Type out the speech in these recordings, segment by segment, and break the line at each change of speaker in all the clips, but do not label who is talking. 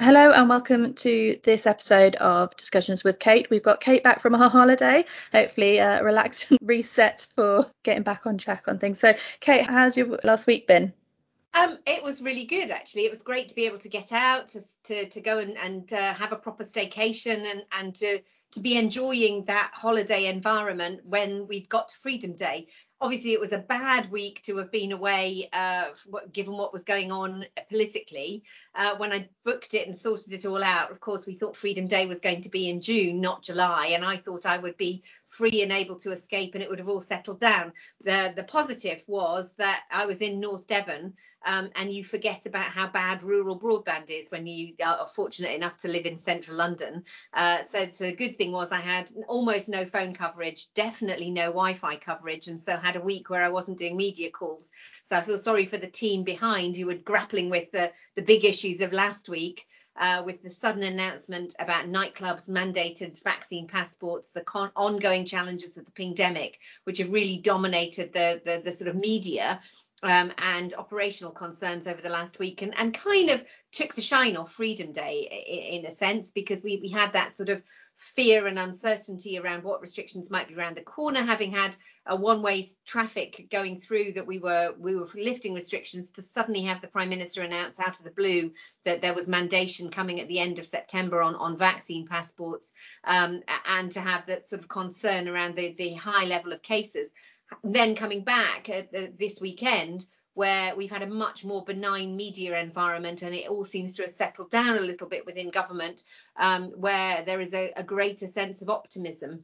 Hello and welcome to this episode of Discussions with Kate. We've got Kate back from her holiday, hopefully a relaxed and reset for getting back on track on things. So, Kate, how's your last week been?
Um, it was really good actually. It was great to be able to get out to to, to go and, and uh, have a proper staycation and and to to be enjoying that holiday environment when we'd got to Freedom Day obviously it was a bad week to have been away uh, given what was going on politically. Uh, when i booked it and sorted it all out of course we thought freedom day was going to be in june not july. And i thought i would be free and able to escape and it would have all settled down. The the positive was that I was in North Devon um, and you forget about how bad rural broadband is when you are fortunate enough to live in central London. Uh, so, so the good thing was I had almost no phone coverage, definitely no Wi-Fi coverage, and so had a week where I wasn't doing media calls. So I feel sorry for the team behind who were grappling with the the big issues of last week uh, with the sudden announcement about nightclubs mandated vaccine passports, the con- ongoing challenges of the pingdemic, which have really dominated the, the, the sort of media. Um, and operational concerns over the last week and, and kind of took the shine off Freedom Day in, in a sense because we, we had that sort of fear and uncertainty around what restrictions might be around the corner, having had a one-way traffic going through that we were we were lifting restrictions to suddenly have the Prime Minister announce out of the blue that there was mandation coming at the end of September on, on vaccine passports, um, and to have that sort of concern around the, the high level of cases. Then coming back the, this weekend where we've had a much more benign media environment and it all seems to have settled down a little bit within government, um, where there is a, a, greater sense of optimism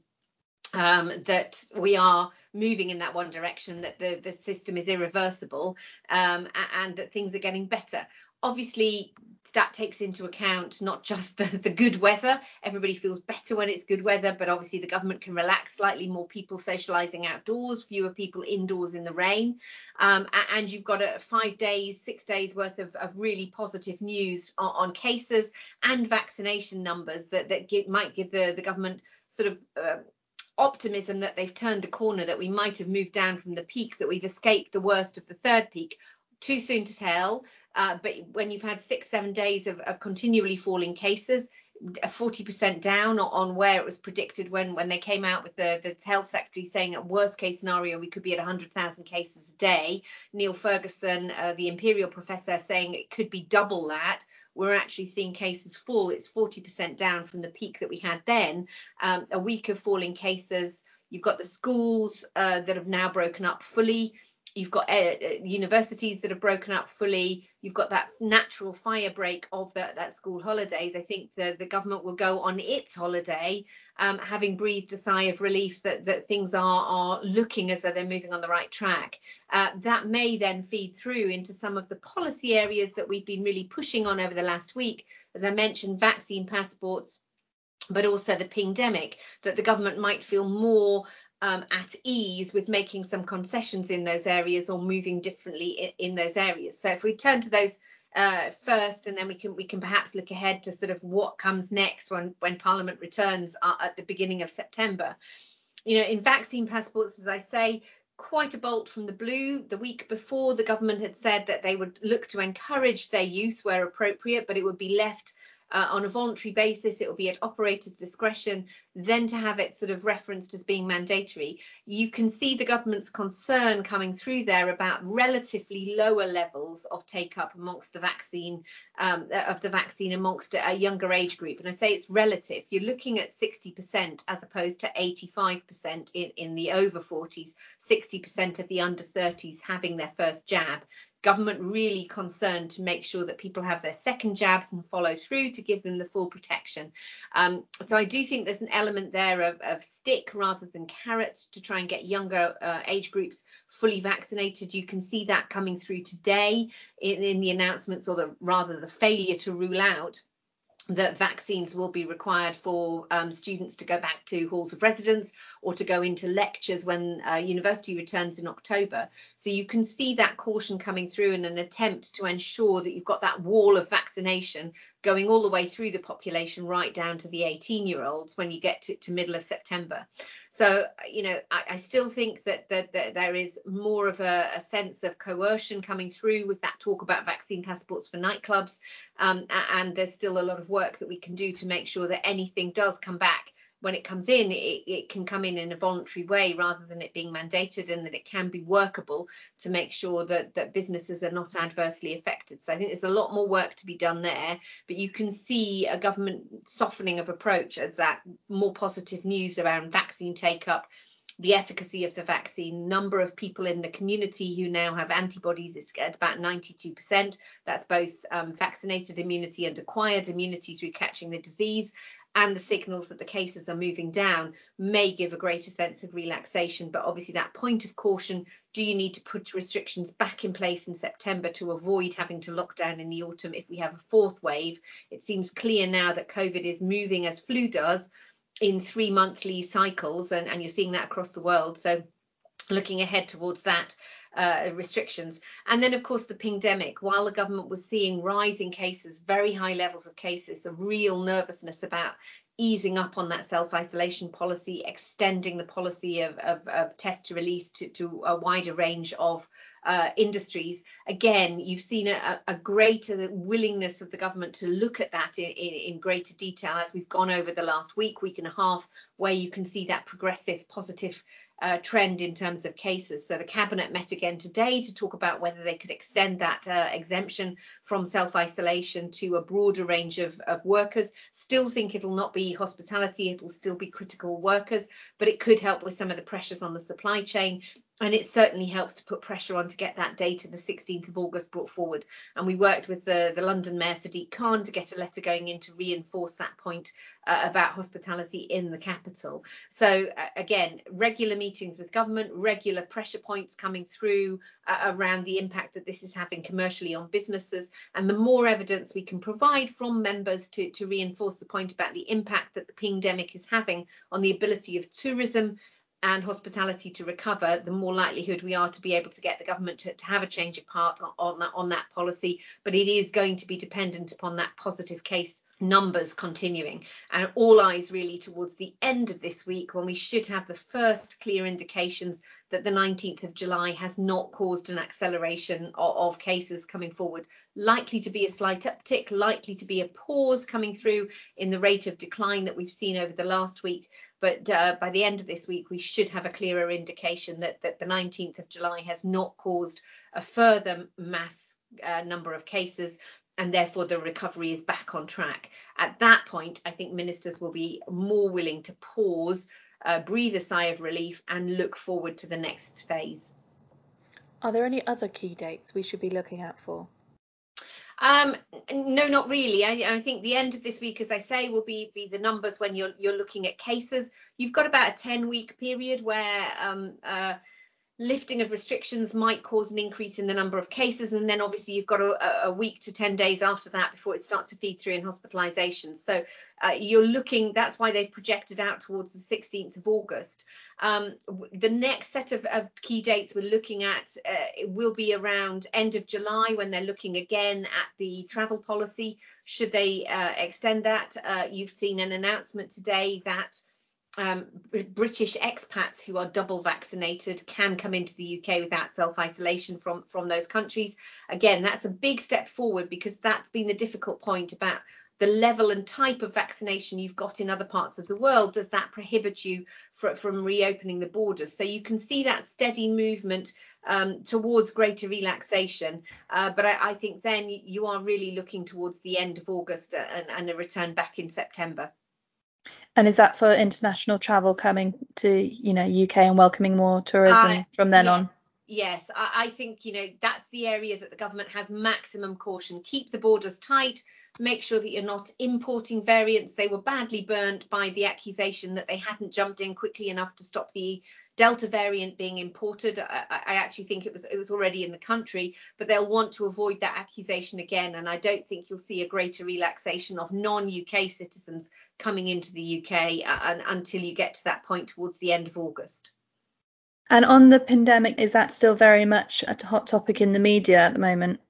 um, that we are moving in that one direction, that the, the system is irreversible, um, and that things are getting better. Obviously, that takes into account not just the, the good weather. Everybody feels better when it's good weather, but obviously the government can relax slightly more people socializing outdoors, fewer people indoors in the rain. Um, and you've got a five days, six days worth of, of really positive news on, on, cases and vaccination numbers that, that might give the, the government sort of uh, optimism that they've turned the corner, that we might have moved down from the peak, that we've escaped the worst of the third peak too soon to tell. Uh, but when you've had six, seven days of, of continually falling cases, 40% down on where it was predicted when when they came out with the, the health secretary saying at worst case scenario we could be at 100,000 cases a day. Neil Ferguson, uh, the imperial professor, saying it could be double that. We're actually seeing cases fall. It's 40% down from the peak that we had then. Um, a week of falling cases. You've got the schools uh, that have now broken up fully you've got uh, uh, universities that have broken up fully. You've got that natural fire break of the, that school holidays. I think the, the government will go on its holiday um, having breathed a sigh of relief that, that things are, are looking as though they're moving on the right track. Uh, that may then feed through into some of the policy areas that we've been really pushing on over the last week. As i mentioned vaccine passports but also the pingdemic that the government might feel more um, at ease with making some concessions in those areas or moving differently in, in those areas. So if we turn to those uh, first, and then we can we can perhaps look ahead to sort of what comes next when when Parliament returns uh, at the beginning of September. You know, in vaccine passports, as I say, quite a bolt from the blue. The week before, the government had said that they would look to encourage their use where appropriate, but it would be left uh, on a voluntary basis. It will be at operator's discretion. Then to have it sort of referenced as being mandatory, you can see the government's concern coming through there about relatively lower levels of take up amongst the vaccine um, of the vaccine amongst a younger age group. And I say it's relative. You're looking at 60% as opposed to 85% in, in the over 40s, 60% of the under 30s having their first jab government really concerned to make sure that people have their second jabs and follow through to give them the full protection. Um, so I do think there's an element there of, of, stick rather than carrot to try and get younger uh, age groups fully vaccinated. You can see that coming through today in, in the announcements or the rather the failure to rule out that vaccines will be required for um, students to go back to halls of residence or to go into lectures when uh, university returns in October. So you can see that caution coming through in an attempt to ensure that you've got that wall of vaccination going all the way through the population right down to the 18 year olds when you get to, to middle of September. So, you know, I, I still think that, that, that, there is more of a, a, sense of coercion coming through with that talk about vaccine passports for nightclubs. Um, and there's still a lot of work that we can do to make sure that anything does come back when it comes in, it, it can come in in a voluntary way rather than it being mandated, and that it can be workable to make sure that that businesses are not adversely affected. So I think there's a lot more work to be done there, but you can see a government softening of approach as that more positive news around vaccine take up the efficacy of the vaccine. Number of people in the community who now have antibodies is at about 92%. That's both um, vaccinated immunity and acquired immunity through catching the disease and the signals that the cases are moving down may give a greater sense of relaxation. But obviously, that point of caution do you need to put restrictions back in place in September to avoid having to lock down in the autumn if we have a fourth wave? It seems clear now that COVID is moving as flu does in three monthly cycles, and, and you're seeing that across the world. So, looking ahead towards that uh, restrictions. And then, of course, the pingdemic. While the government was seeing rising cases, very high levels of cases, a real nervousness about easing up on that self-isolation policy, extending the policy of, of, of test to release to, to a wider range of uh, industries. Again, you've seen a, a, greater willingness of the government to look at that in, in, in, greater detail as we've gone over the last week, week and a half, where you can see that progressive positive uh, trend in terms of cases. So the cabinet met again today to talk about whether they could extend that uh, exemption from self-isolation to a broader range of, of workers. Still think it'll not be hospitality, it'll still be critical workers, but it could help with some of the pressures on the supply chain and it certainly helps to put pressure on to get that date of the 16th of August brought forward. And we worked with the, the London Mayor Sadiq Khan to get a letter going in to reinforce that point uh, about hospitality in the capital. So uh, again, regular meetings with government, regular pressure points coming through uh, around the impact that this is having commercially on businesses, and the more evidence we can provide from members to, to reinforce the point about the impact that the pingdemic is having on the ability of tourism and hospitality to recover, the more likelihood we are to be able to get the government to, to have a change of part on, on, that, on that policy. But it is going to be dependent upon that positive case numbers continuing. And all eyes really towards the end of this week when we should have the first clear indications that the 19th of July has not caused an acceleration of, of, cases coming forward. Likely to be a slight uptick likely to be a pause coming through in the rate of decline that we've seen over the last week but uh, by the end of this week we should have a clearer indication that, that the 19th of July has not caused a further mass uh, number of cases and therefore the recovery is back on track. At that point, I think ministers will be more willing to pause, uh, breathe a sigh of relief, and look forward to the next phase.
Are there any other key dates we should be looking out for?
Um, no, not really. I, I, think the end of this week, as I say, will be be the numbers when you're you're looking at cases. You've got about a 10 week period where um, uh, lifting of restrictions might cause an increase in the number of cases and then obviously you've got a, a week to 10 days after that before it starts to feed through in hospitalizations so uh, you're looking that's why they've projected out towards the 16th of august. Um, the next set of, of, key dates we're looking at uh, will be around end of july when they're looking again at the travel policy. Should they uh, extend that uh, you've seen an announcement today that um, British expats who are double vaccinated can come into the UK without self isolation from from those countries. Again, that's a big step forward because that's been the difficult point about the level and type of vaccination you've got in other parts of the world. Does that prohibit you for, from reopening the borders? So you can see that steady movement um, towards greater relaxation. Uh, but I, I, think then you are really looking towards the end of August and, and a return back in September.
And is that for international travel coming to, you know, UK and welcoming more tourism uh, from then
yes.
on?
Yes, I, I, think you know that's the area that the government has maximum caution. Keep the borders tight. Make sure that you're not importing variants. They were badly burnt by the accusation that they hadn't jumped in quickly enough to stop the Delta variant being imported. I, I, actually think it was it was already in the country, but they'll want to avoid that accusation again. And I don't think you'll see a greater relaxation of non-UK citizens coming into the UK uh, until you get to that point towards the end of August.
And on the pingdemic, is that still very much a hot topic in the media at the moment?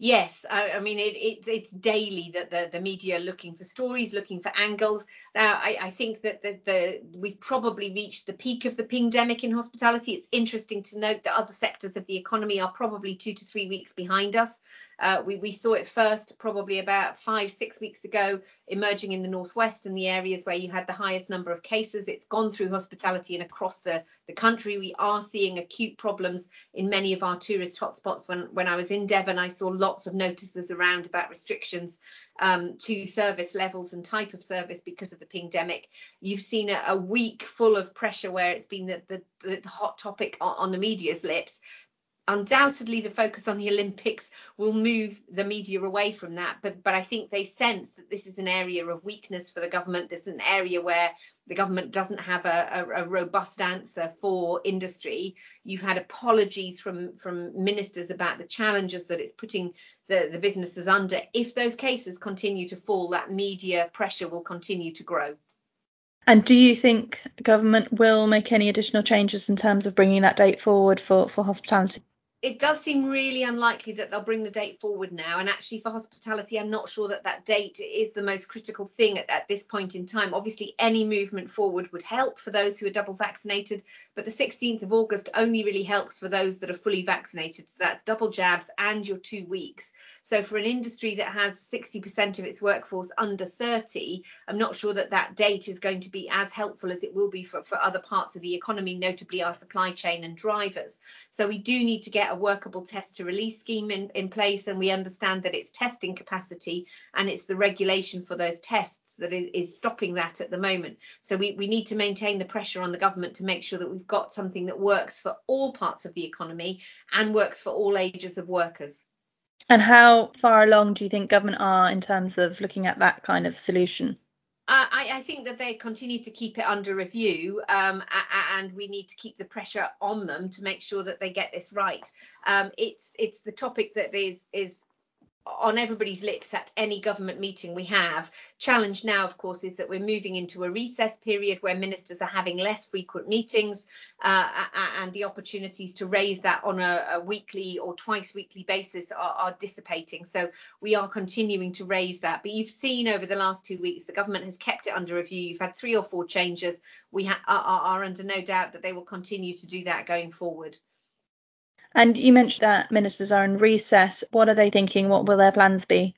Yes, I, I mean it, it, it's daily that the, the media are looking for stories, looking for angles. Now, I, I think that the, the we've probably reached the peak of the pingdemic in hospitality. It's interesting to note that other sectors of the economy are probably two to three weeks behind us. Uh, we, we saw it first probably about five, six weeks ago, emerging in the northwest and the areas where you had the highest number of cases. It's gone through hospitality and across the, the country. We are seeing acute problems in many of our tourist hotspots. When when I was in Devon, I saw lots of notices around about restrictions um, to service levels and type of service because of the pingdemic. You've seen a, a week full of pressure where it's been the, the, the hot topic on, on the media's lips undoubtedly the focus on the Olympics will move the media away from that. But but I think they sense that this is an area of weakness for the government. This is an area where the government doesn't have a, a, a robust answer for industry. You've had apologies from from ministers about the challenges that it's putting the, the businesses under. If those cases continue to fall, that media pressure will continue to grow.
And do you think government will make any additional changes in terms of bringing that date forward for, for hospitality?
It does seem really unlikely that they'll bring the date forward now. And actually, for hospitality, I'm not sure that that date is the most critical thing at, at, this point in time. Obviously, any movement forward would help for those who are double vaccinated, but the 16th of August only really helps for those that are fully vaccinated. So that's double jabs and your two weeks. So for an industry that has 60% of its workforce under 30, I'm not sure that that date is going to be as helpful as it will be for, for other parts of the economy, notably our supply chain and drivers. So we do need to get a workable test to release scheme in, in place and we understand that it's testing capacity and it's the regulation for those tests that is, is stopping that at the moment. So we, we need to maintain the pressure on the government to make sure that we've got something that works for all parts of the economy and works for all ages of workers.
And how far along do you think government are in terms of looking at that kind of solution?
Uh, I, I, think that they continue to keep it under review, um, and we need to keep the pressure on them to make sure that they get this right. Um, it's it's the topic that is is on everybody's lips at any government meeting we have. Challenge now, of course, is that we're moving into a recess period where ministers are having less frequent meetings uh, and the opportunities to raise that on a, a weekly or twice weekly basis are, are, dissipating. So we are continuing to raise that. But you've seen over the last two weeks, the government has kept it under review. You've had three or four changes. We ha- are, are under no doubt that they will continue to do that going forward.
And you mentioned that ministers are in recess. What are they thinking? What will their plans be?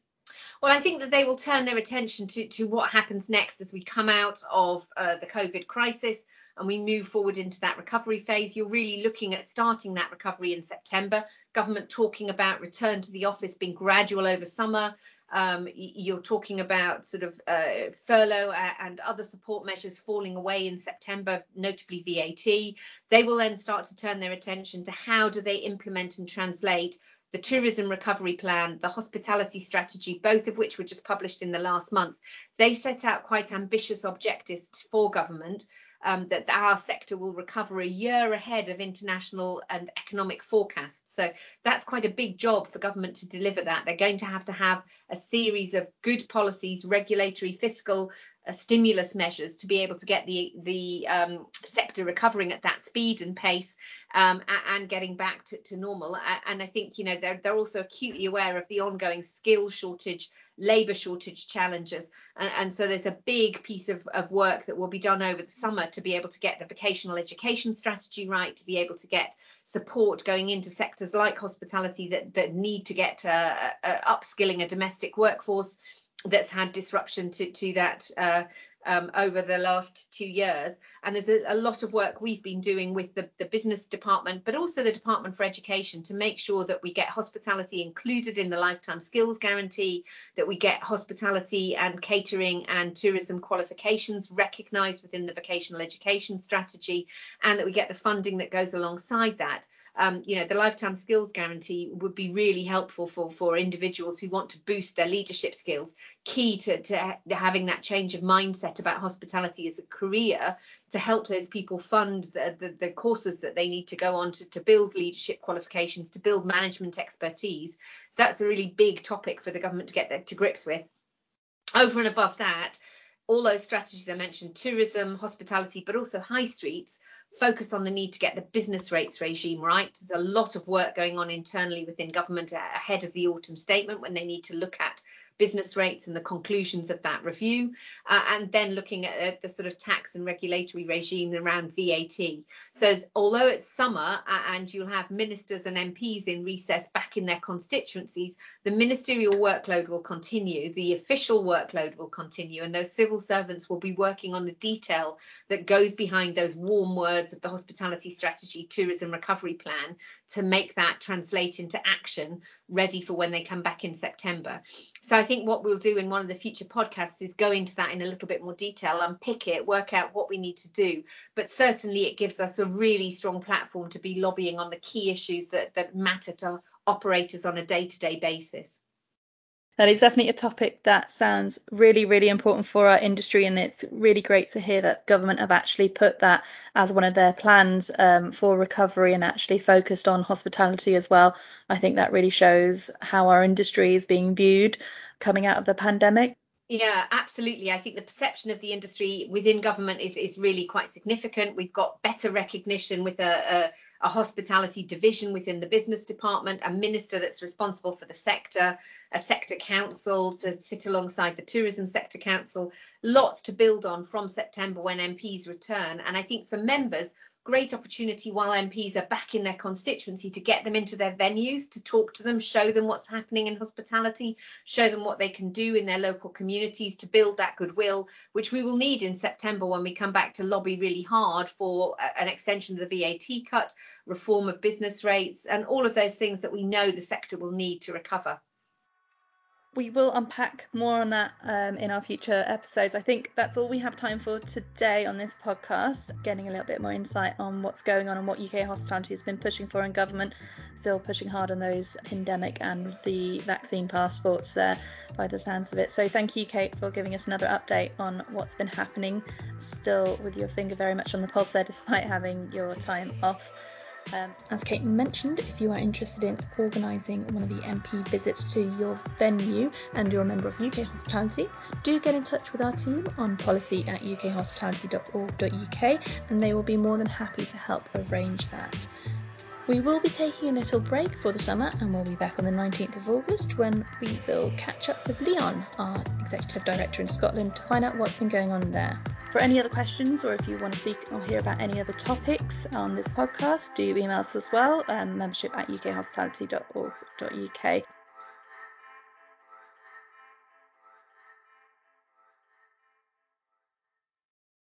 Well, I think that they will turn their attention to, to what happens next as we come out of uh, the COVID crisis and we move forward into that recovery phase. You're really looking at starting that recovery in September. Government talking about return to the office being gradual over summer, um, you're talking about sort of uh, furlough and other support measures falling away in September, notably VAT. They will then start to turn their attention to how do they implement and translate the tourism recovery plan, the hospitality strategy, both of which were just published in the last month. They set out quite ambitious objectives for government um, that our sector will recover a year ahead of international and economic forecasts. So that's quite a big job for government to deliver that. They're going to have to have a series of good policies, regulatory, fiscal, stimulus measures to be able to get the the um, sector recovering at that speed and pace um, and, getting back to, to normal. And I think you know they're they're also acutely aware of the ongoing skill shortage, labour shortage challenges, and, and, so there's a big piece of, of work that will be done over the summer to be able to get the vocational education strategy right, to be able to get support going into sectors like hospitality that that need to get uh, uh, upskilling a domestic workforce that's had disruption to to that uh, um, over the last two years. And there's a, a, lot of work we've been doing with the, the business department, but also the Department for Education to make sure that we get hospitality included in the lifetime skills guarantee, that we get hospitality and catering and tourism qualifications recognised within the vocational education strategy, and that we get the funding that goes alongside that. Um, you know, the lifetime skills guarantee would be really helpful for for individuals who want to boost their leadership skills. Key to, to having that change of mindset about hospitality as a career to help those people fund the, the, the courses that they need to go on to, to build leadership qualifications, to build management expertise. That's a really big topic for the government to get to grips with. Over and above that, all those strategies I mentioned tourism, hospitality, but also high streets focus on the need to get the business rates regime right. There's a lot of work going on internally within government ahead of the autumn statement when they need to look at business rates and the conclusions of that review, uh, and then looking at the sort of tax and regulatory regime around VAT. So, although it's summer and you'll have ministers and MPs in recess back in their constituencies, the ministerial workload will continue, the official workload will continue, and those civil servants will be working on the detail that goes behind those warm words of the hospitality strategy, tourism recovery plan to make that translate into action ready for when they come back in September. So I think what we'll do in one of the future podcasts is go into that in a little bit more detail, unpick it, work out what we need to do. But certainly it gives us a really strong platform to be lobbying on the key issues that, that matter to operators on a day-to-day basis
that is definitely a topic that sounds really, really important for our industry, and it's really great to hear that government have actually put that as one of their plans um, for recovery and actually focused on hospitality as well. I think that really shows how our industry is being viewed coming out of the pandemic.
Yeah, absolutely. I think the perception of the industry within government is, is really quite significant. We've got better recognition with a, a, a, hospitality division within the business department, a minister that's responsible for the sector, a sector council to sit alongside the tourism sector council. Lots to build on from September when MPs return. And I think for members, great opportunity while MPs are back in their constituency to get them into their venues, to talk to them, show them what's happening in hospitality, show them what they can do in their local communities to build that goodwill, which we will need in September when we come back to lobby really hard for an extension of the VAT cut, reform of business rates, and all of those things that we know the sector will need to recover
we will unpack more on that um, in our future episodes. I think that's all we have time for today on this podcast, getting a little bit more insight on what's going on and what UK hospitality has been pushing for in government, still pushing hard on those pingdemic and the vaccine passports there by the sounds of it. So thank you, Kate, for giving us another update on what's been happening, still with your finger very much on the pulse there despite having your time off. Um, as Kate mentioned, if you are interested in organising one of the MP visits to your venue and you're a member of UK Hospitality, do get in touch with our team on policy at ukhospitality.org.uk and they will be more than happy to help arrange that. We will be taking a little break for the summer and we'll be back on the 19th of August when we will catch up with Leon, our Executive Director in Scotland, to find out what's been going on there. For any other questions or if you want to speak or hear about any other topics on this podcast, do email us as well, um, membership at ukhospitality.org.uk.